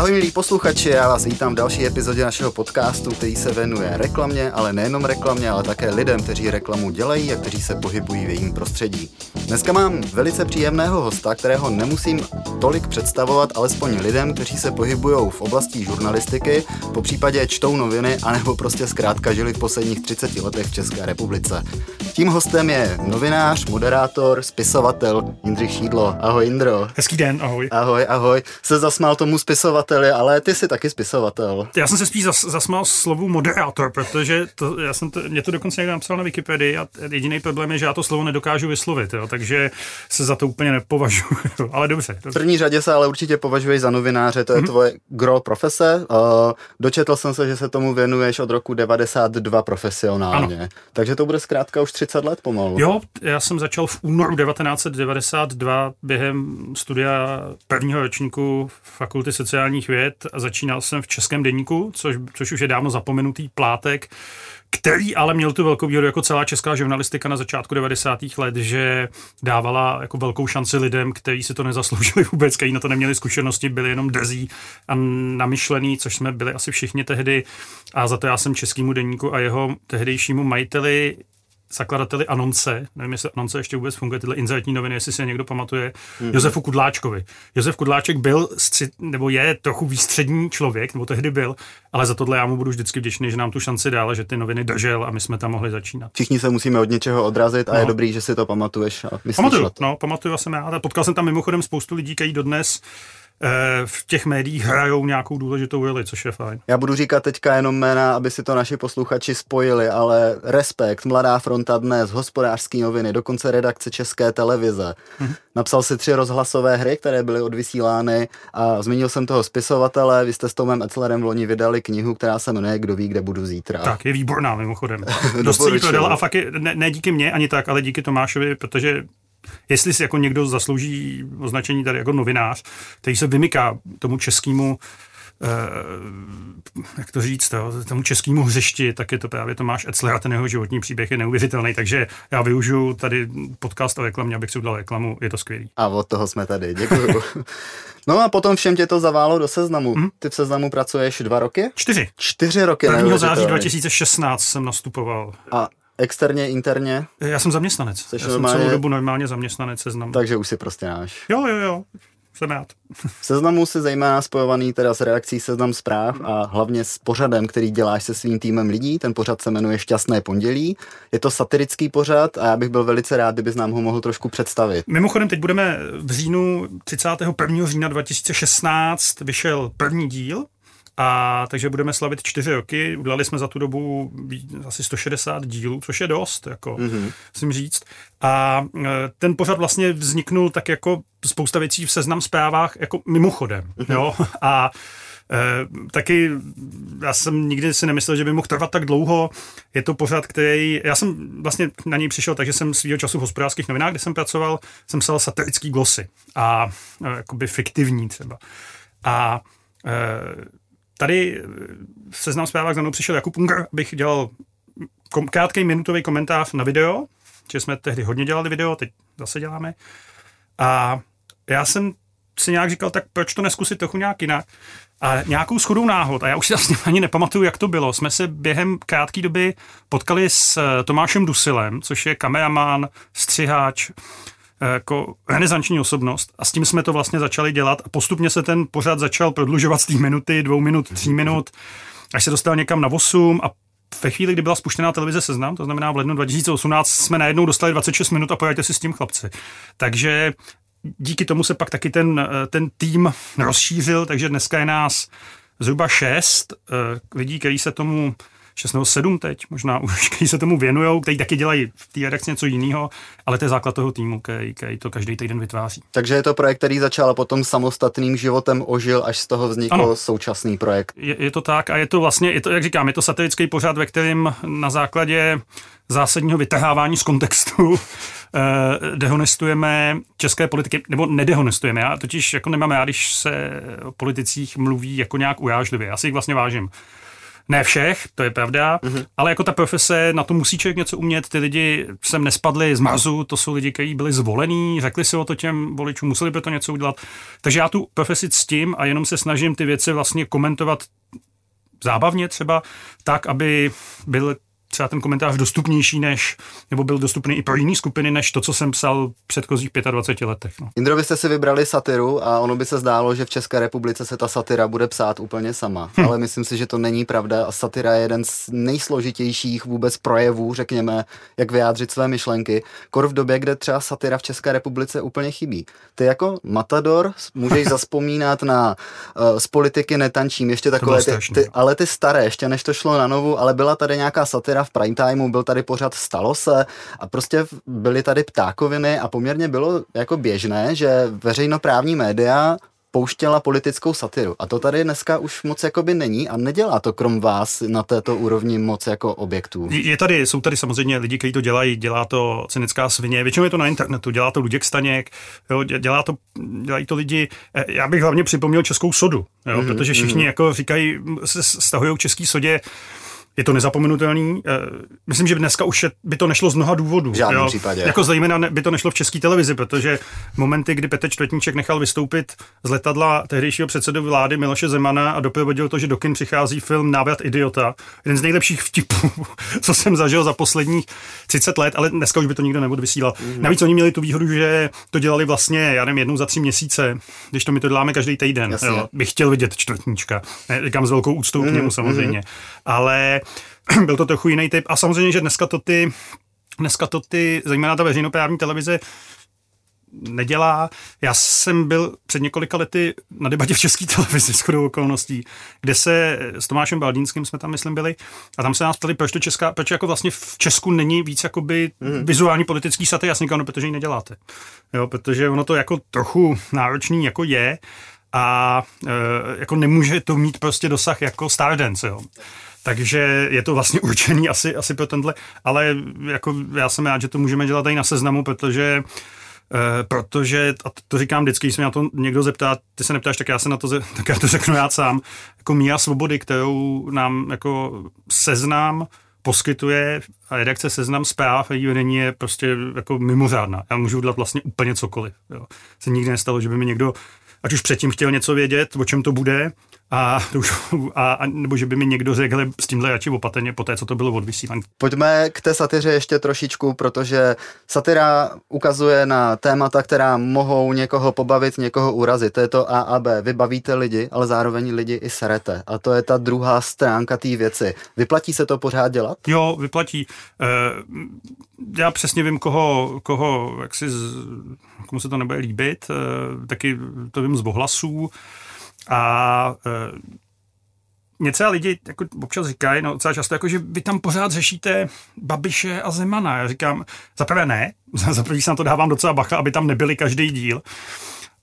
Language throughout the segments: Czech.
Ahoj milí posluchači, já vás vítám v další epizodě našeho podcastu, který se věnuje reklamě, ale nejenom reklamě, ale také lidem, kteří reklamu dělají a kteří se pohybují v jejím prostředí. Dneska mám velice příjemného hosta, kterého nemusím tolik představovat, alespoň lidem, kteří se pohybují v oblasti žurnalistiky, po případě čtou noviny, anebo prostě zkrátka žili v posledních 30 letech v České republice. Tím hostem je novinář, moderátor, spisovatel Jindřich Šídlo. Ahoj Indro. Hezký den, ahoj. Ahoj, ahoj. Se zasmál tomu spisovateli, ale ty jsi taky spisovatel. Já jsem se spíš zas, zasmál slovu moderátor, protože to, já jsem to, mě to dokonce někdo napsal na Wikipedii a jediný problém je, že já to slovo nedokážu vyslovit, jo, takže se za to úplně nepovažuji, ale dobře. V první řadě se ale určitě považuješ za novináře, to je mm-hmm. tvoje gro profese. Uh, dočetl jsem se, že se tomu věnuješ od roku 92 profesionálně, ano. takže to bude zkrátka už 30 let pomalu. Jo, já jsem začal v únoru 1992 během studia prvního ročníku Fakulty sociálních věd a začínal jsem v Českém denníku, což, což už je dávno zapomenutý plátek, který ale měl tu velkou výhodu jako celá česká žurnalistika na začátku 90. let, že dávala jako velkou šanci lidem, kteří si to nezasloužili vůbec, kteří na to neměli zkušenosti, byli jenom dezí a namyšlený, což jsme byli asi všichni tehdy. A za to já jsem českému denníku a jeho tehdejšímu majiteli zakladateli Anonce, nevím, jestli Anonce ještě vůbec funguje, tyhle inzertní noviny, jestli se někdo pamatuje, mm-hmm. Josefu Kudláčkovi. Josef Kudláček byl, stři, nebo je trochu výstřední člověk, nebo tehdy byl, ale za tohle já mu budu vždycky vděčný, že nám tu šanci dal, že ty noviny držel a my jsme tam mohli začínat. Všichni se musíme od něčeho odrazit a no. je dobrý, že si to pamatuješ. A pamatuju, no, pamatuju jsem já. Potkal jsem tam mimochodem spoustu lidí, kteří dodnes v těch médiích hrajou nějakou důležitou roli, což je fajn. Já budu říkat teďka jenom jména, aby si to naši posluchači spojili, ale Respekt, Mladá fronta dnes, hospodářský noviny, dokonce redakce České televize. Mm-hmm. Napsal si tři rozhlasové hry, které byly odvysílány a zmínil jsem toho spisovatele, vy jste s Tomem Etzlerem v loni vydali knihu, která se jmenuje Kdo ví, kde budu zítra. Tak, je výborná mimochodem. Dost prodala a fakt je, ne, ne díky mně ani tak, ale díky Tomášovi, protože jestli si jako někdo zaslouží označení tady jako novinář, který se vymyká tomu českému Uh, jak to říct, to, tomu českému hřešti, tak je to právě Tomáš Etzler a ten jeho životní příběh je neuvěřitelný, takže já využiju tady podcast o reklamě, abych si udělal reklamu, je to skvělý. A od toho jsme tady, děkuji. no a potom všem tě to zaválo do seznamu. Hmm? Ty v seznamu pracuješ dva roky? Čtyři. Čtyři roky. 1. září 2016 jsem nastupoval. A externě, interně? Já jsem zaměstnanec. Jsi Já normálně... jsem celou dobu normálně zaměstnanec seznamu. Takže už si prostě náš. Jo, jo, jo. Jsem rád. V seznamu si zejména spojovaný teda s redakcí Seznam zpráv a hlavně s pořadem, který děláš se svým týmem lidí. Ten pořad se jmenuje Šťastné pondělí. Je to satirický pořad a já bych byl velice rád, kdybys nám ho mohl trošku představit. Mimochodem, teď budeme v říjnu 31. října 2016 vyšel první díl a takže budeme slavit čtyři roky. Udělali jsme za tu dobu asi 160 dílů, což je dost, jako mm-hmm. musím říct. A e, ten pořad vlastně vzniknul tak jako spousta věcí v seznam zprávách jako mimochodem. Mm-hmm. Jo? A E, taky já jsem nikdy si nemyslel, že by mohl trvat tak dlouho. Je to pořad, který, já jsem vlastně na něj přišel, takže jsem svýho času v hospodářských novinách, kde jsem pracoval, jsem psal satirický glosy a e, jakoby fiktivní třeba. A e, Tady v seznam zprávách za mnou přišel Jakub Unger, abych dělal kom, krátký minutový komentář na video, že jsme tehdy hodně dělali video, teď zase děláme. A já jsem si nějak říkal, tak proč to neskusit trochu nějak jinak. A nějakou schodou náhod, a já už si vlastně ani nepamatuju, jak to bylo, jsme se během krátké doby potkali s eh, Tomášem Dusilem, což je kameraman, střiháč, jako renesanční osobnost a s tím jsme to vlastně začali dělat a postupně se ten pořad začal prodlužovat z té minuty, dvou minut, tří minut, až se dostal někam na 8 a ve chvíli, kdy byla spuštěná televize Seznam, to znamená v lednu 2018, jsme najednou dostali 26 minut a pojďte si s tím chlapci. Takže díky tomu se pak taky ten, ten tým rozšířil, takže dneska je nás zhruba šest eh, lidí, kteří se tomu 6 nebo 7 teď, možná už, kteří se tomu věnují, kteří taky dělají v té redakci něco jiného, ale to je základ toho týmu, který, který to každý týden vytváří. Takže je to projekt, který začal a potom samostatným životem ožil, až z toho vznikl ano. současný projekt. Je, je, to tak a je to vlastně, je to, jak říkám, je to satirický pořad, ve kterém na základě zásadního vytrhávání z kontextu eh, dehonestujeme české politiky, nebo nedehonestujeme. Já totiž jako nemám já, když se o politicích mluví jako nějak ujážlivě. Já si jich vlastně vážím Ne všech, to je pravda, mm-hmm. ale jako ta profese, na to musí člověk něco umět. Ty lidi sem nespadli z Marsu, to jsou lidi, kteří byli zvolení, řekli si o to těm voličům, museli by to něco udělat. Takže já tu profesi ctím a jenom se snažím ty věci vlastně komentovat zábavně třeba, tak, aby byl třeba ten komentář dostupnější než, nebo byl dostupný i pro jiné skupiny, než to, co jsem psal v předchozích 25 letech. No. Indro, vy jste si vybrali satiru a ono by se zdálo, že v České republice se ta satira bude psát úplně sama. Hm. Ale myslím si, že to není pravda a satira je jeden z nejsložitějších vůbec projevů, řekněme, jak vyjádřit své myšlenky. Kor v době, kde třeba satira v České republice úplně chybí. Ty jako matador můžeš zaspomínat na uh, z politiky netančím, ještě takové ty, ty, ale ty staré, ještě než to šlo na novu, ale byla tady nějaká satira v prime timeu, byl tady pořád Stalo se a prostě byly tady ptákoviny a poměrně bylo jako běžné, že veřejnoprávní média pouštěla politickou satiru. A to tady dneska už moc jakoby není a nedělá to krom vás na této úrovni moc jako objektů. Je tady, jsou tady samozřejmě lidi, kteří to dělají, dělá to cynická svině, většinou je to na internetu, dělá to Luděk Staněk, jo, dělá to, dělají to lidi, eh, já bych hlavně připomněl českou sodu, jo, mm-hmm, protože všichni mm-hmm. jako říkají, se stahují český sodě, je to nezapomenutelný. Eh, myslím, že dneska už by to nešlo z mnoha důvodů. V žádném jo. případě. Jako zejména by to nešlo v české televizi, protože momenty, kdy Petr Čtvrtníček nechal vystoupit z letadla tehdejšího předsedy vlády Miloše Zemana a doprovodil to, že do kin přichází film Návrat idiota. Jeden z nejlepších vtipů, co jsem zažil za posledních 30 let, ale dneska už by to nikdo nebude vysílat. Mm. Navíc oni měli tu výhodu, že to dělali vlastně, já nevím, jednou za tři měsíce, když to my to děláme každý týden. Jo. Bych chtěl vidět čtvrtníčka. Říkám s velkou úctou mm. k němu mhm, samozřejmě. Mm. Ale byl to trochu jiný typ. A samozřejmě, že dneska to ty, dneska to ty, zejména ta veřejnoprávní televize, nedělá. Já jsem byl před několika lety na debatě v české televizi s chodou okolností, kde se s Tomášem Baldínským jsme tam, myslím, byli, a tam se nás ptali, proč to česká, proč jako vlastně v Česku není víc jakoby mm. vizuální politický saty, já jsem říkal, no, protože ji neděláte. Jo, protože ono to jako trochu náročný jako je a e, jako nemůže to mít prostě dosah jako Stardance, jo. Takže je to vlastně určený asi, asi pro tenhle, ale jako já jsem rád, že to můžeme dělat i na seznamu, protože Uh, protože, a to říkám vždycky, když se mě na to někdo zeptá, ty se neptáš, tak já se na to, tak já to řeknu já sám, jako míra svobody, kterou nám jako seznám poskytuje a redakce seznam zpráv a její vedení je prostě jako mimořádná. Já můžu udělat vlastně úplně cokoliv. Jo. Se nikdy nestalo, že by mi někdo, ať už předtím chtěl něco vědět, o čem to bude, a, a, a nebo že by mi někdo řekl s tímhle radši opatrně po té, co to bylo odvysílání. Pojďme k té satyře ještě trošičku, protože satyra ukazuje na témata, která mohou někoho pobavit, někoho urazit. To je to A a B. Vy bavíte lidi, ale zároveň lidi i serete. A to je ta druhá stránka té věci. Vyplatí se to pořád dělat? Jo, vyplatí. E, já přesně vím, koho, koho jak si, komu se to nebude líbit. E, taky to vím z bohlasů. A e, něco lidi jako občas říkají, no docela často, jako, že vy tam pořád řešíte Babiše a Zemana. Já říkám, zaprvé ne, zaprvé se na to dávám docela bacha, aby tam nebyli každý díl.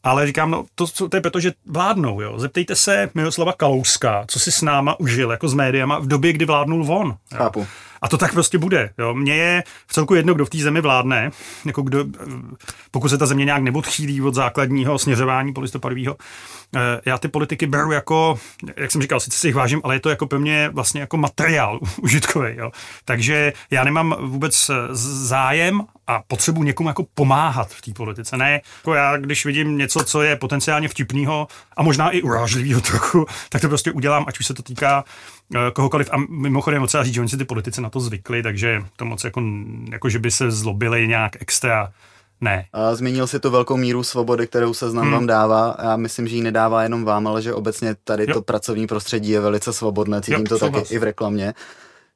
Ale říkám, no to, to je proto, že vládnou, jo. Zeptejte se Miroslava Kalouska, co si s náma užil, jako s médiama, v době, kdy vládnul von. Jo. Chápu. A to tak prostě bude. Jo. Mně je v celku jedno, kdo v té zemi vládne, jako kdo, pokud se ta země nějak neodchýlí od základního směřování polistopadového. Eh, já ty politiky beru jako, jak jsem říkal, sice si jich vážím, ale je to jako pro mě vlastně jako materiál užitkový. Jo. Takže já nemám vůbec zájem a potřebuji někomu jako pomáhat v té politice. Ne, jako já, když vidím něco, co je potenciálně vtipného a možná i urážlivého trochu, tak to prostě udělám, ať už se to týká Eh, kohokoliv. A mimochodem moc říct, že oni si ty politici na to zvykli, takže to moc jako, jako že by se zlobili nějak extra ne. A zmínil si tu velkou míru svobody, kterou se znám hmm. vám dává. Já myslím, že ji nedává jenom vám, ale že obecně tady jo. to pracovní prostředí je velice svobodné. Cítím jo, to taky vás. i v reklamě.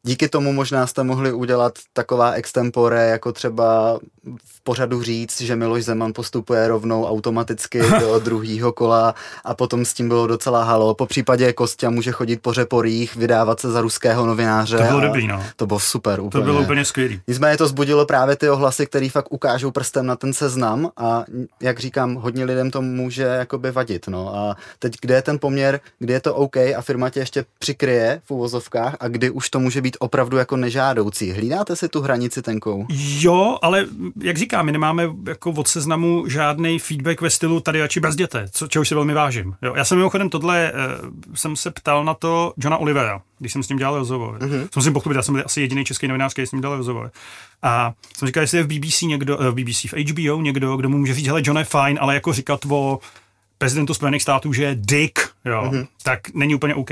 Díky tomu možná jste mohli udělat taková extempore, jako třeba v pořadu říct, že Miloš Zeman postupuje rovnou automaticky do druhého kola a potom s tím bylo docela halo. Po případě Kostě může chodit po řeporích, vydávat se za ruského novináře. To bylo dobrý, no. To bylo super. Úplně. To bylo úplně skvělý. Nicméně to zbudilo právě ty ohlasy, které fakt ukážou prstem na ten seznam a jak říkám, hodně lidem to může jakoby vadit. No. A teď kde je ten poměr, kdy je to OK a firma tě ještě přikryje v uvozovkách a kdy už to může být opravdu jako nežádoucí. Hlídáte si tu hranici tenkou? Jo, ale jak říkám, my nemáme jako od seznamu žádný feedback ve stylu tady radši brzděte, co, čeho si velmi vážím. Jo, já jsem mimochodem tohle, uh, jsem se ptal na to Johna Olivera, když jsem s ním dělal rozhovor. Mm-hmm. Jsem si pochopil, já jsem byl asi jediný český novinář, který s ním dělal rozhovor. A jsem říkal, jestli je v BBC někdo, uh, v BBC, v HBO někdo, kdo mu může říct, hele, John je fajn, ale jako říkat o prezidentu Spojených států, že je dick, jo, mm-hmm. tak není úplně OK.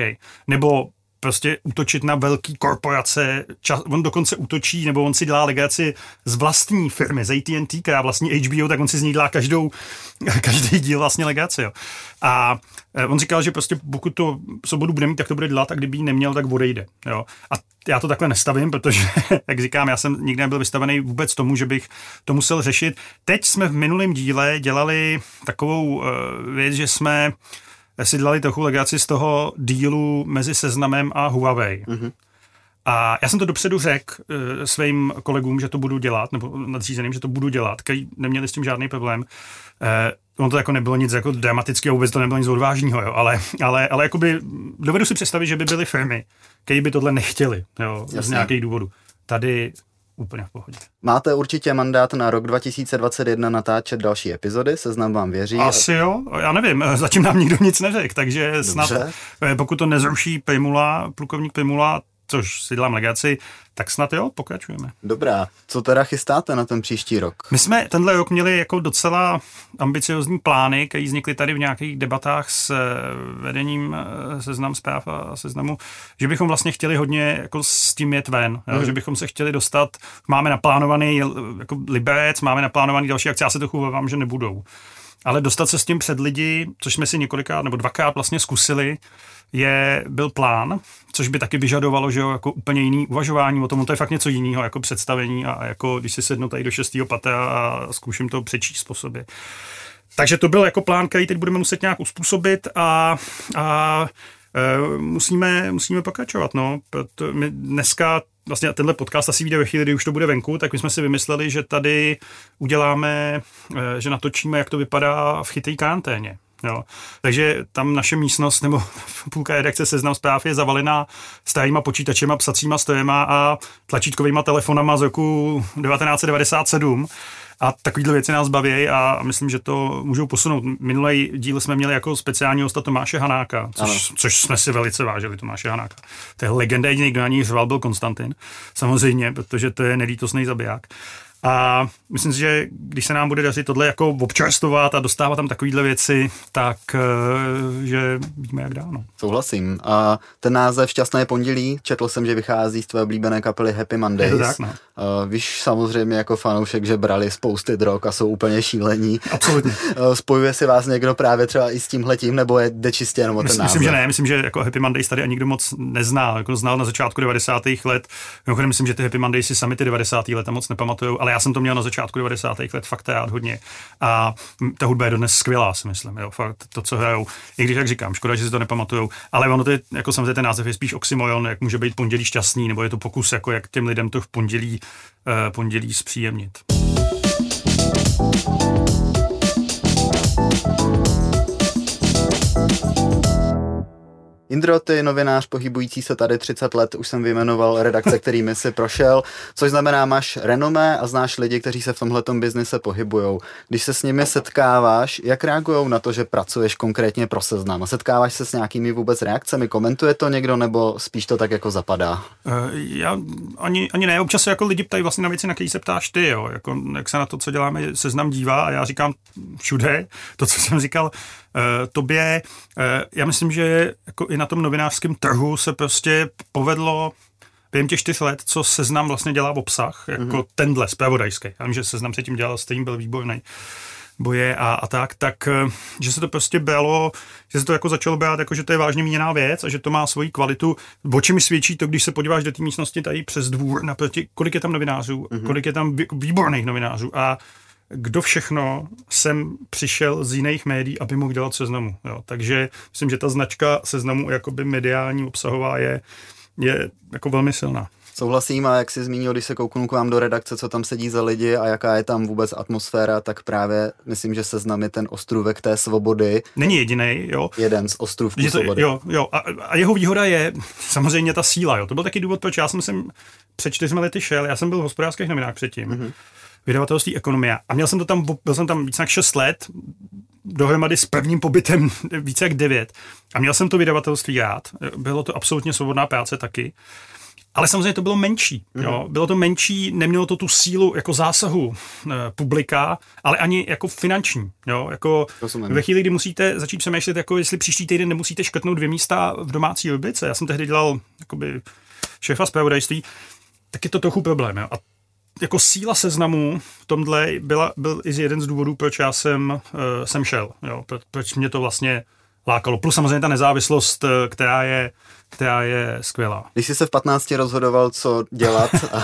Nebo prostě útočit na velký korporace, čas, on dokonce útočí, nebo on si dělá legaci z vlastní firmy, z AT&T, která vlastní HBO, tak on si z ní dělá každou, každý díl vlastně legaci. Jo. A eh, on říkal, že prostě pokud to svobodu bude mít, tak to bude dělat a kdyby ji neměl, tak odejde. Jo. A já to takhle nestavím, protože, jak říkám, já jsem nikdy nebyl vystavený vůbec tomu, že bych to musel řešit. Teď jsme v minulém díle dělali takovou uh, věc, že jsme si dělali trochu legaci z toho dílu mezi Seznamem a Huawei. Mm-hmm. A já jsem to dopředu řekl uh, svým kolegům, že to budu dělat, nebo nadřízeným, že to budu dělat, který neměli s tím žádný problém. Uh, on to jako nebylo nic jako dramatického, vůbec to nebylo nic odvážného, jo, ale, ale, ale jakoby dovedu si představit, že by byly firmy, které by tohle nechtěli, jo, z nějakých důvodů. Tady úplně v pohodě. Máte určitě mandát na rok 2021 natáčet další epizody, seznam vám věří. Asi jo, já nevím, zatím nám nikdo nic neřekl, takže Dobře. snad, eh, pokud to nezruší Pejmula, plukovník Pejmula, což si dělám legaci, tak snad jo, pokračujeme. Dobrá, co teda chystáte na ten příští rok? My jsme tenhle rok měli jako docela ambiciozní plány, které vznikly tady v nějakých debatách s eh, vedením eh, seznam zpráv a seznamu, že bychom vlastně chtěli hodně jako s tím jet ven, mm. že bychom se chtěli dostat, máme naplánovaný jako liberec, máme naplánovaný další akce, já se trochu vám, že nebudou. Ale dostat se s tím před lidi, což jsme si několikrát nebo dvakrát vlastně zkusili, je, byl plán, což by taky vyžadovalo, že jo, jako úplně jiný uvažování o tom, to je fakt něco jiného, jako představení a, a jako když si sednu tady do šestého pata a zkouším to přečíst po sobě. Takže to byl jako plán, který teď budeme muset nějak uspůsobit a, a e, musíme, musíme pokračovat. No. Proto my dneska vlastně tenhle podcast asi vyjde ve chvíli, kdy už to bude venku, tak my jsme si vymysleli, že tady uděláme, e, že natočíme, jak to vypadá v chytrý karanténě. Jo. Takže tam naše místnost nebo půlka redakce seznam zpráv je zavalená starýma počítačema, psacíma stojema a tlačítkovýma telefonama z roku 1997. A takovýhle věci nás baví a myslím, že to můžou posunout. Minulý díl jsme měli jako speciální hosta Tomáše Hanáka, což, což jsme si velice vážili, Tomáše Hanáka. To je legenda, jediný, kdo na ní řval, byl Konstantin. Samozřejmě, protože to je nelítosný zabiják. A myslím si, že když se nám bude dařit tohle jako občerstvovat a dostávat tam takovéhle věci, tak eh, že víme, jak dál. No. Souhlasím. A ten název Šťastné pondělí, četl jsem, že vychází z tvé oblíbené kapely Happy Mondays. Je to tak, no. Uh, víš samozřejmě jako fanoušek, že brali spousty drog a jsou úplně šílení. Absolutně. uh, spojuje si vás někdo právě třeba i s tímhletím, nebo je jde čistě jenom o ten myslím, název? Myslím, že ne. Myslím, že jako Happy Mondays tady nikdo moc nezná. Jako znal na začátku 90. let. Mimochodem, myslím, že ty Happy Mondays si sami ty 90. leta moc nepamatujou, ale já jsem to měl na začátku 90. let fakt rád hodně. A ta hudba je dodnes skvělá, si myslím. Jo, fakt to, co hrajou. I když, jak říkám, škoda, že si to nepamatujou. Ale ono to je, jako samozřejmě ten název je spíš oxymoron, jak může být pondělí šťastný, nebo je to pokus, jako jak těm lidem to v pondělí, uh, pondělí zpříjemnit. Indro, ty novinář pohybující se tady 30 let, už jsem vyjmenoval redakce, kterými si prošel, což znamená, máš renomé a znáš lidi, kteří se v tomhletom biznise pohybují. Když se s nimi setkáváš, jak reagují na to, že pracuješ konkrétně pro seznam? Setkáváš se s nějakými vůbec reakcemi? Komentuje to někdo nebo spíš to tak jako zapadá? Uh, já ani, ani ne, občas se jako lidi ptají vlastně na věci, na které se ptáš ty, jo. Jako, jak se na to, co děláme, seznam dívá a já říkám všude to, co jsem říkal tobě. Uh, já myslím, že jako i na tom novinářském trhu se prostě povedlo během těch čtyř let, co seznam vlastně dělá v obsah, jako mm-hmm. tenhle, spravodajský. Já vím, že seznam se tím dělal, stejně byl výborný boje a, a tak, tak eh, že se to prostě bylo, že se to jako začalo brát, jako že to je vážně míněná věc a že to má svoji kvalitu. O mi svědčí to, když se podíváš do té místnosti tady přes dvůr, naproti, kolik je tam novinářů, mm-hmm. kolik je tam výborných novinářů a kdo všechno sem přišel z jiných médií, aby mohl dělat seznamu. Jo. Takže myslím, že ta značka seznamu jakoby mediální obsahová je, je jako velmi silná. Souhlasím a jak jsi zmínil, když se kouknu k vám do redakce, co tam sedí za lidi a jaká je tam vůbec atmosféra, tak právě myslím, že seznam je ten ostrůvek té svobody. Není jediný, jo. Jeden z ostrůvků to, svobody. Jo, jo. A, a, jeho výhoda je samozřejmě ta síla, jo. To byl taky důvod, proč já jsem sem před čtyřmi lety šel, já jsem byl v hospodářských novinách předtím. Mm-hmm vydavatelství Ekonomia. A měl jsem to tam, byl jsem tam více jak 6 let, dohromady s prvním pobytem více jak 9. A měl jsem to vydavatelství rád. Bylo to absolutně svobodná práce taky. Ale samozřejmě to bylo menší. Mm. Jo? Bylo to menší, nemělo to tu sílu jako zásahu e, publika, ale ani jako finanční. Jo? Jako ve chvíli, kdy musíte začít přemýšlet, jako jestli příští týden nemusíte škrtnout dvě místa v domácí rubrice. Já jsem tehdy dělal jakoby, šéfa zpravodajství, tak je to trochu problém. Jo? A jako síla seznamu v tomhle byla, byl i jeden z důvodů, proč já jsem, uh, jsem šel. Jo? Pro, proč mě to vlastně lákalo. Plus samozřejmě ta nezávislost, eh, která je, která je skvělá. Když jsi se v 15 rozhodoval, co dělat, a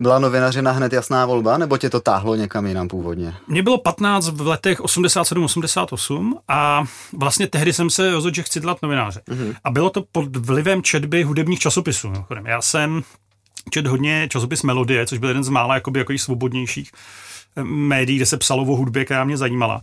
byla novinařina hned jasná volba, nebo tě to táhlo někam jinam původně? Mně bylo 15 v letech 87-88 a vlastně tehdy jsem se rozhodl, že chci dělat novináře. Mm-hmm. A bylo to pod vlivem četby hudebních časopisů. Já jsem čet hodně časopis Melodie, což byl jeden z mála jakoby, jako svobodnějších eh, médií, kde se psalo o hudbě, která mě zajímala.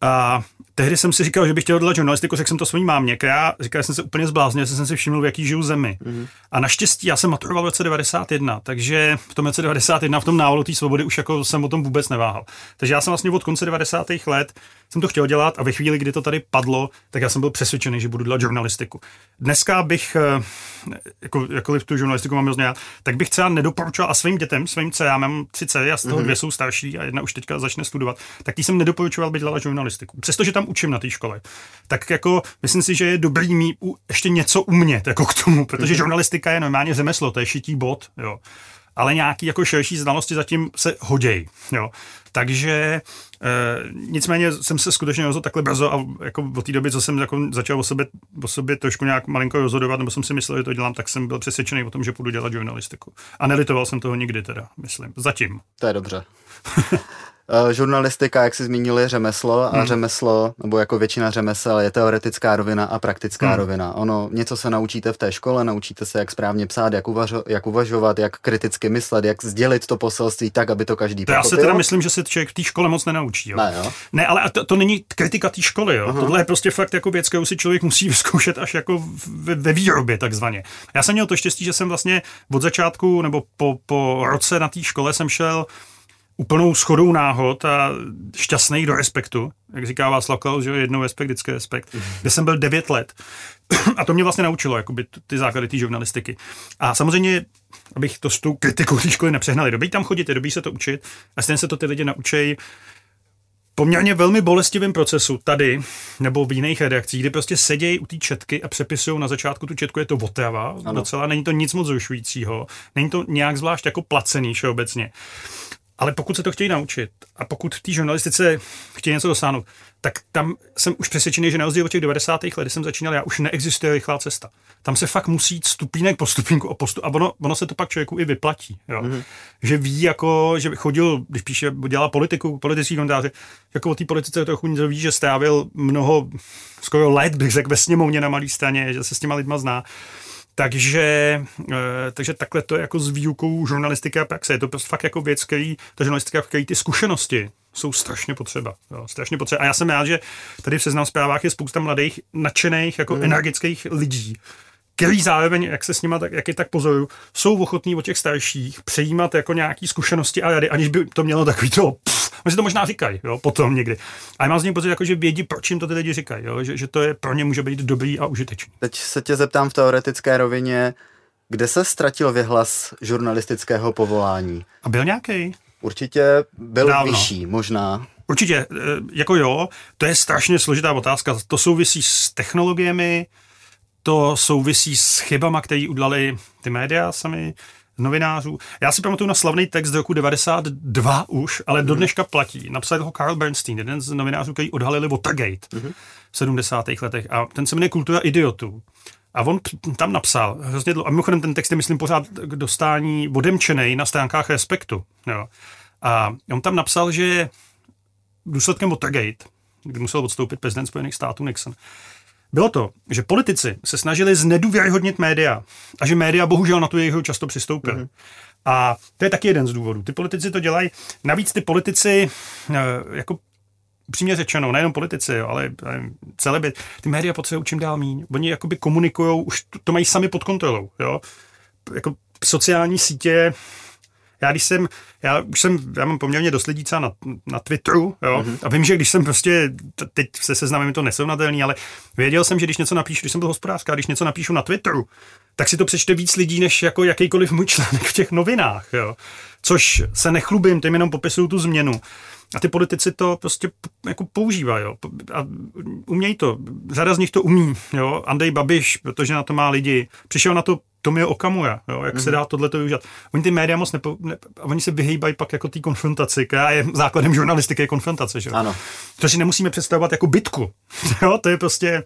A tehdy jsem si říkal, že bych chtěl dělat žurnalistiku, řekl jsem to svojí mámě, já říkal, že jsem se úplně zbláznil, že jsem si všiml, v jaký žiju zemi. Mm-hmm. A naštěstí já jsem maturoval v roce 91, takže v tom roce 91, v tom návodu té svobody už jako jsem o tom vůbec neváhal. Takže já jsem vlastně od konce 90. let jsem to chtěl dělat a ve chvíli, kdy to tady padlo, tak já jsem byl přesvědčený, že budu dělat žurnalistiku. Dneska bych, eh, jako, jakkoliv tu žurnalistiku mám hrozně tak bych třeba nedoporučoval a svým dětem, svým dcerám, já mám tři dcery a z toho mm-hmm. dvě jsou starší a jedna už teďka začne studovat, tak tí jsem nedoporučoval, by dělala žurnalistiku. Přestože tam učím na té škole. Tak jako myslím si, že je dobrý mít ještě něco umět jako k tomu, protože mm-hmm. žurnalistika je normálně řemeslo, to je šití bod, jo ale nějaký jako širší znalosti zatím se hodějí. Jo. Takže e, nicméně jsem se skutečně rozhodl takhle brzo a jako od té doby, co jsem jako začal o sobě, o sobě trošku nějak malinko rozhodovat, nebo jsem si myslel, že to dělám, tak jsem byl přesvědčený o tom, že půjdu dělat žurnalistiku. A nelitoval jsem toho nikdy teda, myslím. Zatím. To je dobře. Eh, žurnalistika, jak jsi zmínil, je řemeslo a hmm. řemeslo, nebo jako většina řemesel, je teoretická rovina a praktická hmm. rovina. Ono, něco se naučíte v té škole, naučíte se, jak správně psát, jak, uvažo, jak uvažovat, jak kriticky myslet, jak sdělit to poselství tak, aby to každý pochopil. Já se teda myslím, že se člověk v té škole moc nenaučí. Jo? Ne, jo? ne, ale to, to není kritika té školy. Jo? Tohle je prostě fakt jako věc, kterou si člověk musí vyzkoušet až jako ve, ve výrobě takzvaně. Já jsem měl to štěstí, že jsem vlastně od začátku nebo po, po roce na té škole jsem šel úplnou schodou náhod a šťastný do respektu, jak říká Václav Klaus, že jednou respekt, vždycky respekt, kde jsem byl 9 let. A to mě vlastně naučilo, jakoby ty základy té žurnalistiky. A samozřejmě, abych to s tou kritikou té školy nepřehnali, dobrý tam chodit, je dobrý se to učit a stejně se to ty lidi naučí poměrně velmi bolestivým procesu tady nebo v jiných redakcích, kdy prostě sedějí u té četky a přepisují na začátku tu četku, je to otrava, docela není to nic moc zrušujícího, není to nějak zvlášť jako placený všeobecně. Ale pokud se to chtějí naučit a pokud v té žurnalistice chtějí něco dosáhnout, tak tam jsem už přesvědčený, že na rozdíl od těch 90. let, kdy jsem začínal, já už neexistuje rychlá cesta. Tam se fakt musí jít stupínek po stupínku a postup, a ono, ono se to pak člověku i vyplatí. Jo? Mm-hmm. Že ví, jako, že chodil, když píše, dělá politiku, politický komentáře, jako o té politice trochu něco ví, že strávil mnoho, skoro let, bych řekl, ve sněmovně na malé straně, že se s těma lidma zná. Takže, eh, takže takhle to je jako s výukou žurnalistiky a praxe. Je to prostě fakt jako věc, který, ta žurnalistika, v který ty zkušenosti jsou strašně potřeba. Jo, strašně potřeba. A já jsem rád, že tady v seznam zprávách je spousta mladých, nadšených, jako mm. energických lidí, který zároveň, jak se s nima tak, jak je tak pozoruju, jsou ochotní od těch starších přejímat jako nějaký zkušenosti a rady, aniž by to mělo takový to, pff, oni si to možná říkají, jo, potom někdy. A já mám z něj pocit, jako, že vědí, proč jim to ty lidi říkají, jo, že, že, to je pro ně může být dobrý a užitečný. Teď se tě zeptám v teoretické rovině, kde se ztratil vyhlas žurnalistického povolání? A byl nějaký? Určitě byl Dávno. vyšší, možná. Určitě, e, jako jo, to je strašně složitá otázka. To souvisí s technologiemi, to souvisí s chybama, které udělali ty média sami, novinářů. Já si pamatuju na slavný text z roku 92 už, ale do mhm. dneška platí. Napsal ho Carl Bernstein, jeden z novinářů, který odhalili Watergate mm-hmm. v 70. letech. A ten se jmenuje Kultura idiotů. A on tam napsal hrozně dlouho, a mimochodem ten text je, myslím, pořád k dostání odemčenej na stránkách Respektu. Jo. A on tam napsal, že důsledkem Watergate, kdy musel odstoupit prezident Spojených států Nixon, bylo to, že politici se snažili znedůvěryhodnit média a že média bohužel na tu jejich často přistoupili. Mm-hmm. A to je taky jeden z důvodů. Ty politici to dělají. Navíc ty politici, eh, jako upřímně řečeno, nejenom politici, jo, ale celé ty média potřebují čím dál míň. Oni jakoby komunikují, už to, to mají sami pod kontrolou. Jo. Jako sociální sítě Já když jsem, já už jsem, já mám poměrně dost lidí na, na Twitteru, jo, mm-hmm. a vím, že když jsem prostě, teď se seznamím to nesrovnatelný, ale věděl jsem, že když něco napíšu, když jsem byl hospodářská, když něco napíšu na Twitteru, tak si to přečte víc lidí, než jako jakýkoliv můj článek v těch novinách, jo. Což se nechlubím, tím jenom popisuju tu změnu. A ty politici to prostě jako používají, jo. A umějí to. Řada z nich to umí, jo. Andrej Babiš, protože na to má lidi. Přišel na to Tomio Okamura, jo, jak mm-hmm. se mhm. dá tohle využít. Oni ty média moc nepo, ne, oni se vyhýbají pak jako té konfrontaci, která je základem žurnalistiky je konfrontace, že? Ano. To si nemusíme představovat jako bitku, jo, to je prostě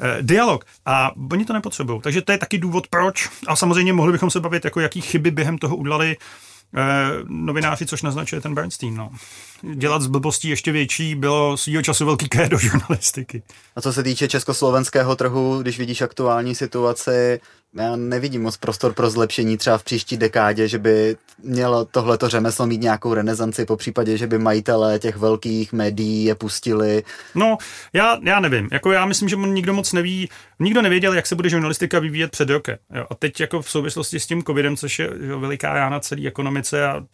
eh, dialog a oni to nepotřebují. Takže to je taky důvod, proč. A samozřejmě mohli bychom se bavit, jako jaký chyby během toho udělali eh, novináři, což naznačuje ten Bernstein. No. Dělat z blbostí ještě větší bylo svýho času velký do žurnalistiky. A co se týče československého trhu, když vidíš aktuální situaci, já nevidím moc prostor pro zlepšení třeba v příští dekádě, že by mělo tohleto řemeslo mít nějakou renesanci, po případě, že by majitelé těch velkých médií je pustili. No, já, já nevím. Jako já myslím, že nikdo moc neví, nikdo nevěděl, jak se bude žurnalistika vyvíjet před rokem. Jo. A teď jako v souvislosti s tím covidem, což je jo, veliká rána celé ekonomice a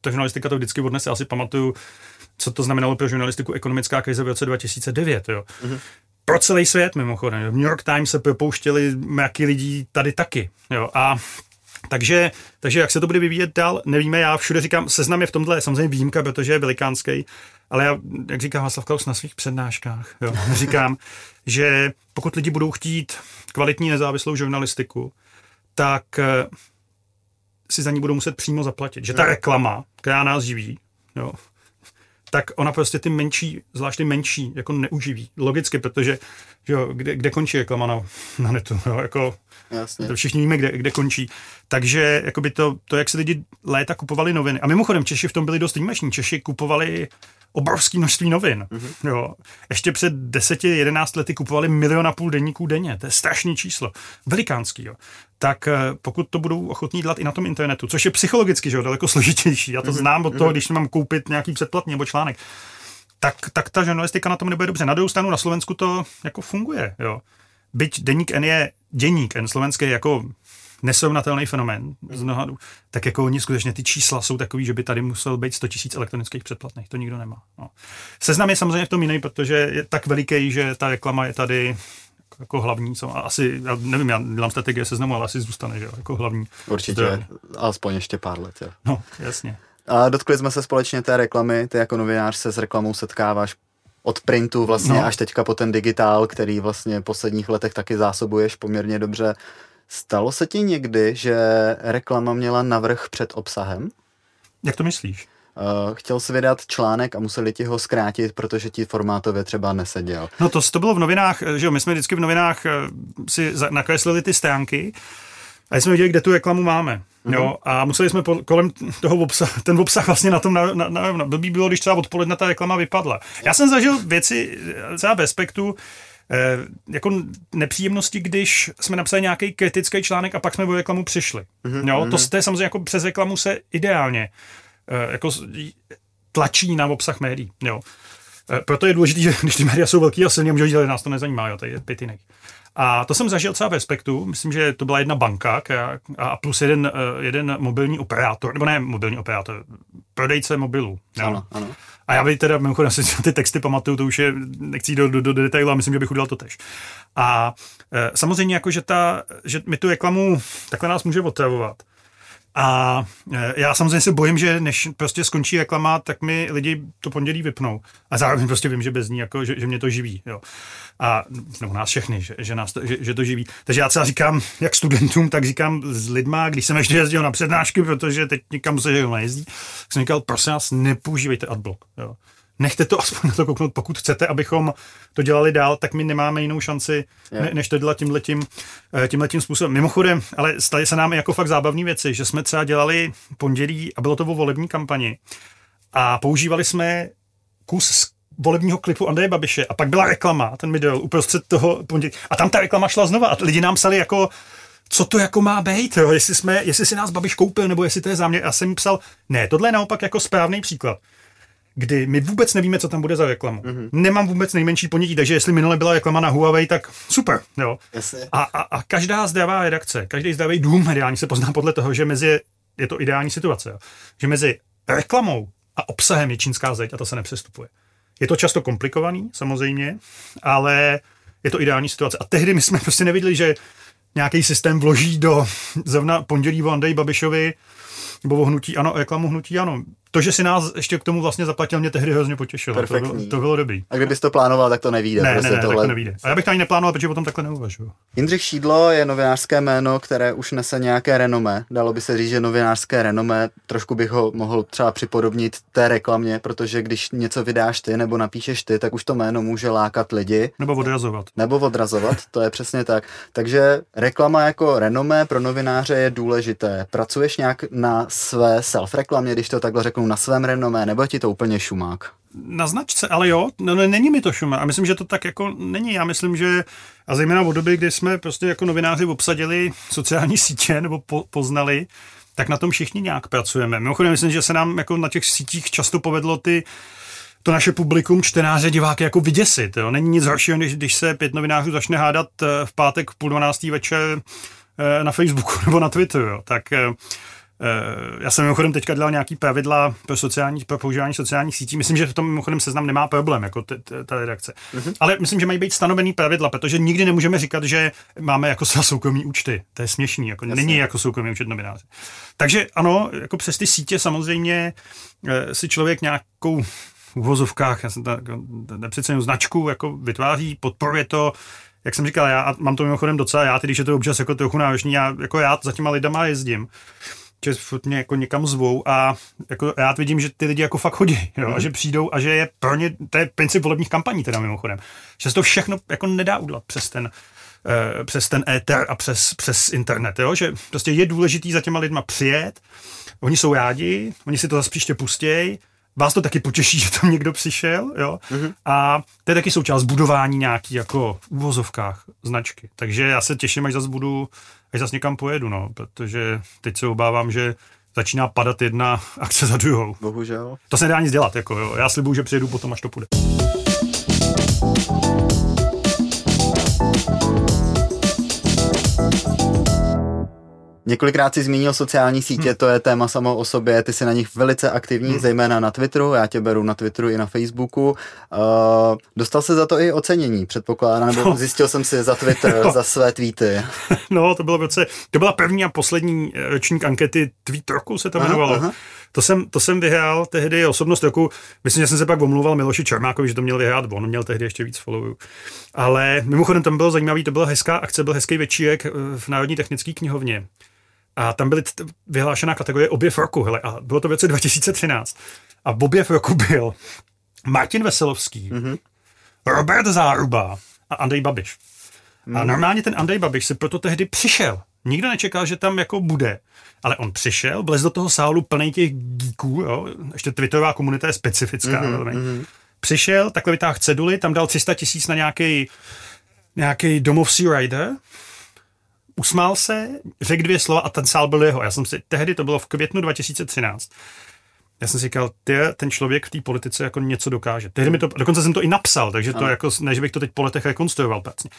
ta žurnalistika to vždycky odnese. Asi pamatuju, co to znamenalo pro žurnalistiku ekonomická krize v roce 2009. Jo. Mm-hmm pro celý svět mimochodem. V New York Times se propouštěli nějaký lidí tady taky. Jo. A takže, takže jak se to bude vyvíjet dál, nevíme. Já všude říkám, seznam je v tomhle samozřejmě výjimka, protože je velikánský, ale já, jak říká Václav Klaus na svých přednáškách, jo, říkám, že pokud lidi budou chtít kvalitní nezávislou žurnalistiku, tak eh, si za ní budou muset přímo zaplatit. Že ta reklama, která nás živí, jo, tak ona prostě ty menší, zvlášť ty menší, jako neuživí. Logicky, protože že jo, kde, kde končí reklama na, na netu, jo, jako Jasně. To všichni víme, kde, kde končí. Takže jakoby to, to, jak se lidi léta kupovali noviny. A mimochodem, Češi v tom byli dost výjimeční. Češi kupovali obrovské množství novin. Mm-hmm. Jo. Ještě před 10-11 lety kupovali milion a půl denníků denně. To je strašné číslo. Velikánský. Jo. Tak eh, pokud to budou ochotní dělat i na tom internetu, což je psychologicky že jo, daleko složitější. Já to mm-hmm. znám od toho, mhm. když mám koupit nějaký předplatný nebo článek. Tak, tak ta žurnalistika na tom nebude dobře. Na druhou stranu na Slovensku to jako funguje. Jo. Byť deník N je deník N slovenský jako nesrovnatelný fenomén z mnoha, tak jako oni skutečně ty čísla jsou takový, že by tady musel být 100 000 elektronických předplatných. To nikdo nemá. No. Seznam je samozřejmě v tom jiný, protože je tak veliký, že ta reklama je tady jako hlavní, co, asi, já nevím, já dělám strategie seznamu, ale asi zůstane, že jo, jako hlavní. Určitě, zdroj. alespoň ještě pár let, jo. No, jasně. A dotkli jsme se společně té reklamy, ty jako novinář se s reklamou setkáváš od printu vlastně no. až teďka po ten digitál, který vlastně v posledních letech taky zásobuješ poměrně dobře. Stalo se ti někdy, že reklama měla navrh před obsahem? Jak to myslíš? Uh, chtěl si vydat článek a museli ti ho zkrátit, protože ti formátově třeba neseděl. No to, to bylo v novinách, že jo, my jsme vždycky v novinách eh, si nakreslili ty stránky a jsme viděli, kde tu reklamu máme. Mm-hmm. Jo, a museli jsme po, kolem toho obsah, ten obsah vlastně na tom, na, na, na, na, blbý bylo, když třeba odpoledne ta reklama vypadla. Já jsem zažil věci třeba bez spektru, eh, jako nepříjemnosti, když jsme napsali nějaký kritický článek a pak jsme o reklamu přišli. Mm-hmm. Jo, to, mhm. to je samozřejmě jako přes reklamu se ideálně eh, jako tlačí na obsah médií. Jo. Eh, proto je důležité, že když ty média jsou velký a silně, můžou říct, nás to nezajímá, jo, to je pětinek. A to jsem zažil třeba ve Respektu, myslím, že to byla jedna banka a plus jeden, eh, jeden mobilní operátor, nebo ne mobilní operátor, prodejce mobilů. Ano, ano. A já bych teda, mimochodem, si ty texty pamatuju, to už je, nechci do, do, do detailu a myslím, že bych udělal to tež. A e, samozřejmě jako, že, ta, že mi tu reklamu takhle nás může otravovat. A e, já samozřejmě se bojím, že než prostě skončí reklama, tak mi lidi to pondělí vypnou. A zároveň prostě vím, že bez ní, jako, že, že mě to živí. Jo. A nebo nás všechny, že, že, nás to, že, že to živí. Takže já třeba říkám, jak studentům, tak říkám s lidma, když jsem ještě jezdil na přednášky, protože teď nikam se nejezdí, tak jsem říkal, prosím vás, nepoužívejte adblock. Jo nechte to aspoň na to kouknout. Pokud chcete, abychom to dělali dál, tak my nemáme jinou šanci, ne, než to dělat tímhletím, eh, tímhletím způsobem. Mimochodem, ale staly se nám jako fakt zábavné věci, že jsme třeba dělali pondělí a bylo to o volební kampani a používali jsme kus z volebního klipu Andreje Babiše a pak byla reklama, ten video uprostřed toho pondělí a tam ta reklama šla znova a lidi nám psali jako co to jako má být, jo? Jestli, jsme, jestli si nás Babiš koupil, nebo jestli to je záměr. Já jsem psal, ne, tohle je naopak jako správný příklad kdy my vůbec nevíme, co tam bude za reklamu. Mm-hmm. Nemám vůbec nejmenší ponětí, takže jestli minule byla reklama na Huawei, tak super. Jo. A, a, a každá zdravá redakce, každý zdravý dům mediální se pozná podle toho, že mezi je to ideální situace, jo. že mezi reklamou a obsahem je čínská zeď a to se nepřestupuje. Je to často komplikovaný, samozřejmě, ale je to ideální situace. A tehdy my jsme prostě neviděli, že nějaký systém vloží do zrovna pondělí o Andrej Babišovi nebo o hnutí ano, reklamu hnutí ano to, že si nás ještě k tomu vlastně zaplatil, mě tehdy hrozně potěšilo. To bylo, to bylo dobrý. A kdybys to plánoval, tak to nevíde. Ne, prostě ne, ne, tohle... tak to nevíde. A já bych to ani neplánoval, protože potom takhle neuvažuju. Jindřich Šídlo je novinářské jméno, které už nese nějaké renomé. Dalo by se říct, že novinářské renomé, trošku bych ho mohl třeba připodobnit té reklamě, protože když něco vydáš ty nebo napíšeš ty, tak už to jméno může lákat lidi. Nebo odrazovat. Nebo odrazovat, to je přesně tak. Takže reklama jako renomé pro novináře je důležité. Pracuješ nějak na své self-reklamě, když to takhle řeknu na svém renomé, nebo ti to úplně šumák? Na značce, ale jo, no, no, není mi to šumák. A myslím, že to tak jako není. Já myslím, že a zejména od doby, kdy jsme prostě jako novináři obsadili sociální sítě nebo po, poznali, tak na tom všichni nějak pracujeme. Mimochodem, myslím, že se nám jako na těch sítích často povedlo ty to naše publikum, čtenáře, diváky jako vyděsit. Jo? Není nic horšího, než když se pět novinářů začne hádat eh, v pátek v půl dvanáctý večer eh, na Facebooku nebo na Twitteru. Jo? Tak Eh, já jsem mimochodem teďka dělal nějaký pravidla pro, sociální, pro používání sociálních sítí. Myslím, že v tom mimochodem seznam nemá problém, jako t, t, ta redakce. Mm-hmm. Ale myslím, že mají být stanovený pravidla, protože nikdy nemůžeme říkat, že máme jako soukromí účty. To je směšný, jako Jasně. není jako soukromý účet novináře. Takže ano, jako přes ty sítě samozřejmě eh, si člověk nějakou v uvozovkách, já jsem to jako, nepřeceňuji značku, jako vytváří, podporuje to, jak jsem říkal, já mám to mimochodem docela já, když je to občas jako trochu náročný, já, jako já za těma lidama jezdím, že furt mě jako někam zvou a jako já vidím, že ty lidi jako fakt chodí, jo, mm. a že přijdou a že je pro ně, to je princip volebních kampaní teda mimochodem, že se to všechno jako nedá udělat přes ten, uh, přes ten éter a přes, přes internet, jo, že prostě je důležitý za těma lidma přijet, oni jsou rádi, oni si to zase příště pustějí, vás to taky potěší, že tam někdo přišel, jo? Mm-hmm. A to je taky součást budování nějaký jako v úvozovkách značky. Takže já se těším, až zase budu až zase někam pojedu, no, protože teď se obávám, že začíná padat jedna akce za druhou. Bohužel. To se nedá nic dělat, jako jo. Já slibuju, že přijedu potom, až to půjde. Několikrát si zmínil sociální sítě, hmm. to je téma samo o sobě, ty jsi na nich velice aktivní, hmm. zejména na Twitteru, já tě beru na Twitteru i na Facebooku. Uh, dostal se za to i ocenění, předpokládám, nebo no. zjistil jsem si za Twitter, no. za své tweety. No, to bylo v roce, to byla první a poslední eh, ročník ankety Tweet roku se to jmenovalo. Aha. To jsem, to jsem vyhrál tehdy osobnost roku. Myslím, že jsem se pak omlouval Miloši Čermákovi, že to měl vyhrát, on měl tehdy ještě víc followů. Ale mimochodem tam bylo zajímavý, to byla hezká akce, byl hezký večírek eh, v Národní technické knihovně. A tam byly t- vyhlášená kategorie objev roku, hele, a bylo to v roce 2013. A v objev roku byl Martin Veselovský, mm-hmm. Robert Záruba a Andrej Babiš. Mm. A mhm. normálně ten Andrej Babiš si proto tehdy přišel. Nikdo nečekal, že tam jako bude. Ale on přišel, blez do toho sálu plný těch geeků, jo? ještě twitterová komunita je specifická. Mm-hmm, mm-hmm. Přišel, takhle vytáhl ceduly, tam dal 300 tisíc na nějaký nějaký domovský rider, usmál se, řekl dvě slova a ten sál byl jeho. Já jsem si, tehdy to bylo v květnu 2013. Já jsem si říkal, ty, ten člověk v té politice jako něco dokáže. Tehdy mi to, dokonce jsem to i napsal, takže to ano. jako, ne, že bych to teď po letech rekonstruoval pracně.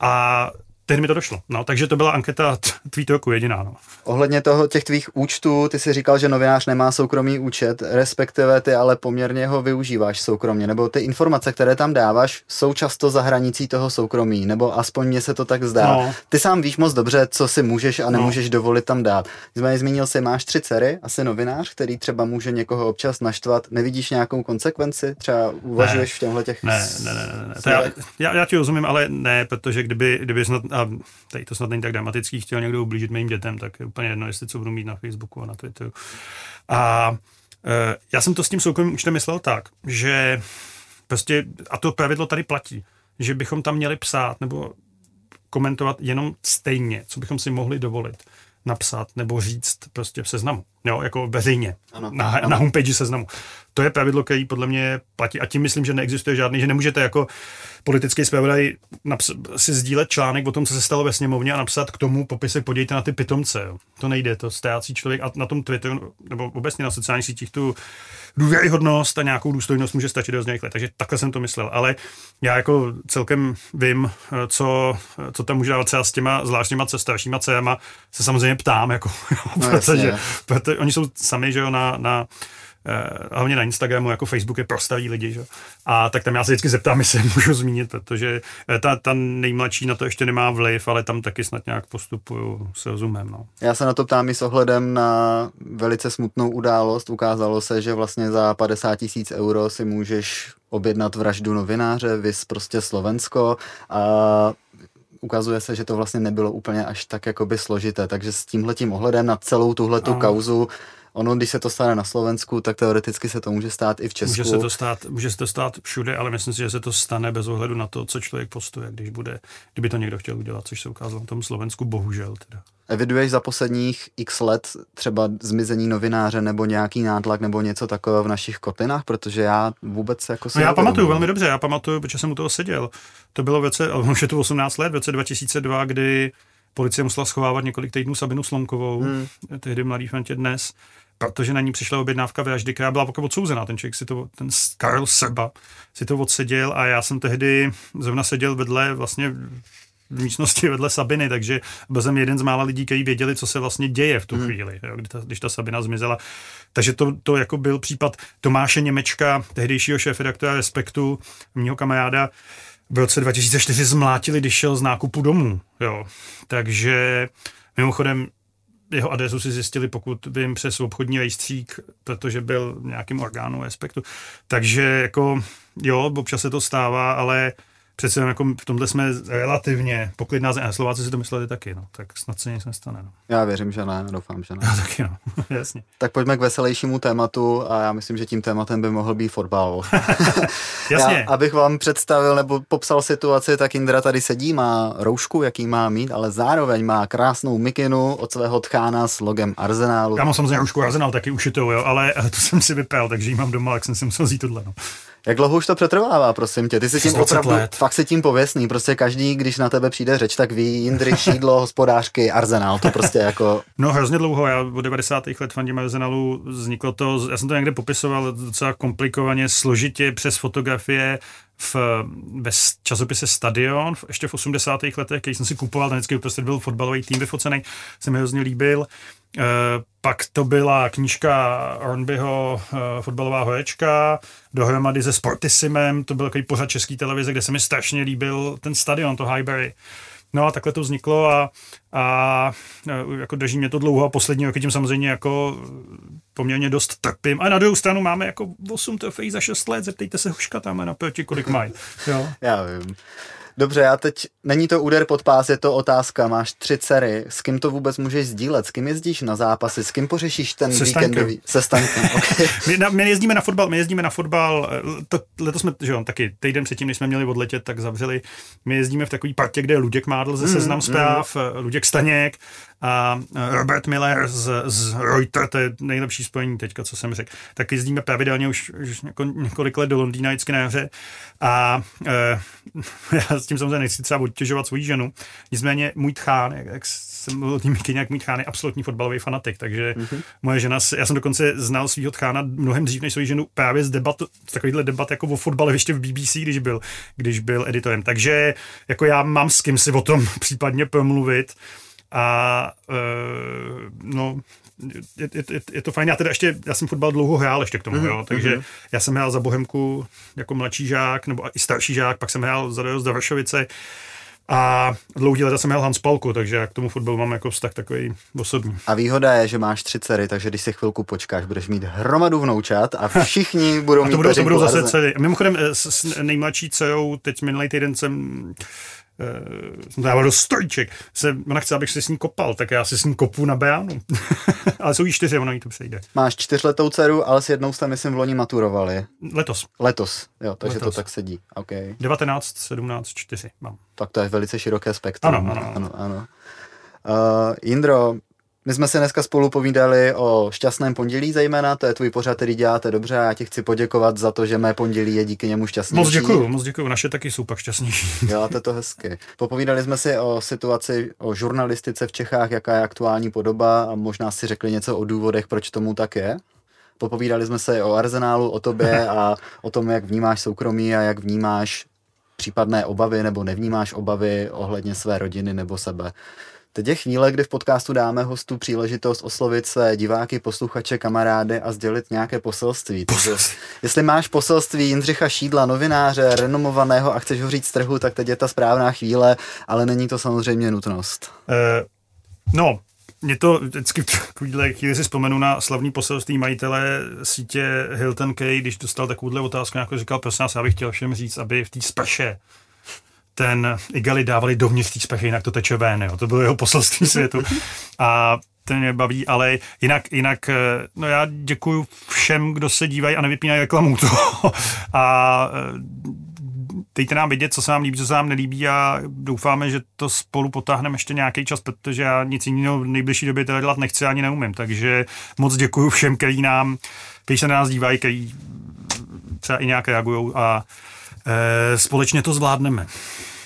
A tehdy mi to došlo. No, takže to byla anketa tweetu jako jediná. No. Ohledně toho těch tvých účtů, ty si říkal, že novinář nemá soukromý účet, respektive ty ale poměrně ho využíváš soukromně, nebo ty informace, které tam dáváš, jsou často za hranicí toho soukromí, nebo aspoň mně se to tak zdá. No. Ty sám víš moc dobře, co si můžeš a nemůžeš no. dovolit tam dát. Nicméně zmínil si, máš tři dcery, asi novinář, který třeba může někoho občas naštvat. Nevidíš nějakou konsekvenci? Třeba uvažuješ ne. v těchto těch... Ne, ne, ne, ne. ne. Já, já, já ti rozumím, ale ne, protože kdyby, kdyby snad, a tady to snad není tak dramatický, chtěl někdo ublížit mým dětem, tak je úplně jedno, jestli co budu mít na Facebooku a na Twitteru. A e, já jsem to s tím soukromým účtem myslel tak, že prostě, a to pravidlo tady platí, že bychom tam měli psát nebo komentovat jenom stejně, co bychom si mohli dovolit napsat nebo říct prostě v seznamu, jo, jako veřejně, ano, na, ano. na homepage seznamu. To je pravidlo, který podle mě platí a tím myslím, že neexistuje žádný, že nemůžete jako politický zpravodaj si sdílet článek o tom, co se stalo ve sněmovně a napsat k tomu popisek, podívejte na ty pitomce. Jo. To nejde, to ztrácí člověk a na tom Twitteru, nebo obecně na sociálních sítích tu důvěryhodnost a nějakou důstojnost může stačit do rychle. Takže takhle jsem to myslel. Ale já jako celkem vím, co, co tam může dávat třeba s těma zvláštníma staršíma dcerama, se samozřejmě ptám, jako, no, protože, protože, oni jsou sami, že jo, na, na hlavně na Instagramu, jako Facebook je prostaví lidi, že? A tak tam já se vždycky zeptám, jestli můžu zmínit, protože eh, ta, ta nejmladší na to ještě nemá vliv, ale tam taky snad nějak postupuju s rozumem. No. Já se na to ptám i s ohledem na velice smutnou událost. Ukázalo se, že vlastně za 50 tisíc euro si můžeš objednat vraždu novináře, vys prostě Slovensko a ukazuje se, že to vlastně nebylo úplně až tak jakoby složité, takže s tímhletím ohledem na celou tuhletu kauzu Ono, když se to stane na Slovensku, tak teoreticky se to může stát i v Česku. Může se to stát, může se to stát všude, ale myslím si, že se to stane bez ohledu na to, co člověk postuje, když bude, kdyby to někdo chtěl udělat, což se ukázalo na tom Slovensku, bohužel teda. Eviduješ za posledních x let třeba zmizení novináře nebo nějaký nátlak nebo něco takového v našich kotlinách, protože já vůbec jako no já pamatuju velmi dobře, já pamatuju, protože jsem u toho seděl. To bylo v roce, už je to 18 let, v roce 2002, kdy policie musela schovávat několik týdnů Sabinu Slonkovou, hmm. tehdy mladý fantě dnes, protože na ní přišla objednávka vraždy, která byla pokud odsouzená. Ten člověk si to, ten Karl Seba si to odseděl a já jsem tehdy zrovna seděl vedle vlastně v místnosti vedle Sabiny, takže byl jsem jeden z mála lidí, kteří věděli, co se vlastně děje v tu hmm. chvíli, jo, kdy ta, když ta Sabina zmizela. Takže to, to jako byl případ Tomáše Němečka, tehdejšího šéf-redaktora Respektu, mýho kamaráda, v roce 2004 zmlátili, když šel z nákupu domů. Jo. Takže mimochodem jeho adresu si zjistili, pokud vím, přes obchodní rejstřík, protože byl nějakým orgánu respektu. Takže jako, jo, občas se to stává, ale přece jako v tomhle jsme relativně poklidná země. Slováci si to mysleli taky, no. tak snad se nic nestane. No. Já věřím, že ne, doufám, že ne. Já taky, no. jasně. Tak pojďme k veselějšímu tématu a já myslím, že tím tématem by mohl být fotbal. jasně. Já, abych vám představil nebo popsal situaci, tak Indra tady sedí, má roušku, jaký má mít, ale zároveň má krásnou mikinu od svého tchána s logem Arsenálu. Já mám samozřejmě roušku Arsenal taky ušitou, jo, ale to jsem si vypel, takže ji mám doma, jak jsem si musel vzít tohle. No. Jak dlouho už to přetrvává, prosím tě? Ty jsi tím opravdu, let. fakt si tím pověsný. Prostě každý, když na tebe přijde řeč, tak ví Jindry, Šídlo, hospodářky, Arzenál. To prostě jako... No hrozně dlouho. Já od 90. let fandím Arzenalu. Vzniklo to, já jsem to někde popisoval docela komplikovaně, složitě přes fotografie, v, ve časopise Stadion, ještě v 80. letech, když jsem si kupoval, ten vždycky byl fotbalový tým vyfocený, se mi hrozně líbil. E, pak to byla knížka Ornbyho e, fotbalová horečka, dohromady se Sportissimem, to byl takový pořad české televize, kde se mi strašně líbil ten stadion, to Highbury. No a takhle to vzniklo a, a jako drží mě to dlouho a poslední roky tím samozřejmě jako poměrně dost trpím. A na druhou stranu máme jako 8 trofejí za 6 let, zeptejte se Huška tam naproti, kolik mají. Jo. Já vím. Dobře, já teď, není to úder pod pás, je to otázka, máš tři dcery, s kým to vůbec můžeš sdílet, s kým jezdíš na zápasy, s kým pořešíš ten se víkendový? Se Stankem, okay. my, na, my, jezdíme na fotbal, my jezdíme na fotbal, eh, to, letos jsme, že jo, taky týden předtím, než jsme měli odletět, tak zavřeli, my jezdíme v takový partě, kde je Luděk Mádl ze mm, Seznam mm. zpráv, mm. Luděk Staněk, a Robert Miller z, z Reuters, to je nejlepší spojení teďka, co jsem řekl, tak jezdíme pravidelně už, už něko, několik let do Londýna vždycky na jaře a e, já s tím samozřejmě nechci třeba odtěžovat svou ženu, nicméně můj tchán, jak, jak jsem byl tím jak můj tchán je absolutní fotbalový fanatik, takže mm-hmm. moje žena, já jsem dokonce znal svého tchána mnohem dřív než svou ženu právě z debat, z takovýhle debat jako o fotbale ještě v BBC, když byl, když byl editorem. Takže jako já mám s kým si o tom případně promluvit. A e, no, je, je, je, je to fajn. Já teda ještě, já jsem fotbal dlouho hrál ještě k tomu, mm-hmm. jo, takže mm-hmm. já jsem hrál za Bohemku jako mladší žák, nebo i starší žák, pak jsem hrál za do Vršovice a dlouhý leta jsem hrál Hans Palku, takže já k tomu fotbalu mám jako vztah takový osobní. A výhoda je, že máš tři dcery, takže když si chvilku počkáš, budeš mít hromadu vnoučat a všichni budou mít a to budou, to budou zase dcery. Mimochodem s, s nejmladší dcerou, teď minulý týden jsem jsem dával do stojíček. Se, ona chce, abych se s ní kopal, tak já se s ní kopu na Beánu. ale jsou jí čtyři, ona jí to přejde. Máš čtyřletou dceru, ale s jednou jste, myslím, v loni maturovali. Letos. Letos, jo, takže Letos. to tak sedí. Okay. 19, 17, 4 mám. Tak to je velice široké spektrum. Ano, ano. ano. ano, ano. Uh, Jindro, My jsme si dneska spolu povídali o šťastném pondělí zejména, to je tvůj pořad, který děláte dobře a já ti chci poděkovat za to, že mé pondělí je díky němu šťastnější. Moc děkuju, moc děkuju, naše taky jsou pak šťastnější. Děláte to hezky. Popovídali jsme si o situaci, o žurnalistice v Čechách, jaká je aktuální podoba a možná si řekli něco o důvodech, proč tomu tak je. Popovídali jsme se o arzenálu, o tobě a o tom, jak vnímáš soukromí a jak vnímáš případné obavy nebo nevnímáš obavy ohledně své rodiny nebo sebe. Teď je chvíle, kdy v podcastu dáme hostu příležitost oslovit své diváky, posluchače, kamarády a sdělit nějaké poselství. Takže jestli máš poselství Jindřicha Šídla, novináře, renomovaného a chceš ho říct z trhu, tak teď je ta správná chvíle, ale není to samozřejmě nutnost. Uh, no, mě to vždycky v takovýhle chvíli si vzpomenu na slavný poselství majitele sítě Hilton Kay, když dostal takovouhle otázku, jako říkal, prosím nás, já bych chtěl všem říct, aby v té sprše ten Igali dávali dovnitř té spechy, jinak to teče ven, jo. to bylo jeho poselství světu. A ten mě baví, ale jinak, jinak, no já děkuji všem, kdo se dívají a nevypínají reklamu to. a dejte nám vědět, co se vám líbí, co se vám nelíbí a doufáme, že to spolu potáhneme ještě nějaký čas, protože já nic jiného v nejbližší době teda dělat nechci ani neumím. Takže moc děkuji všem, kteří nám, kteří se na nás dívají, kteří třeba i nějak reagují a e, společně to zvládneme.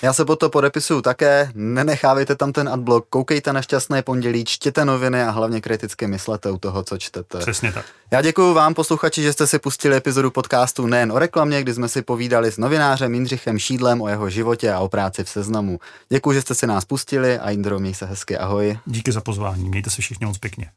Já se pod to podepisuju také. Nenechávejte tam ten adblock, koukejte na šťastné pondělí, čtěte noviny a hlavně kriticky myslete u toho, co čtete. Přesně tak. Já děkuji vám, posluchači, že jste si pustili epizodu podcastu nejen o reklamě, kdy jsme si povídali s novinářem Jindřichem Šídlem o jeho životě a o práci v seznamu. Děkuji, že jste si nás pustili a Indro, měj se hezky, ahoj. Díky za pozvání, mějte se všichni moc pěkně.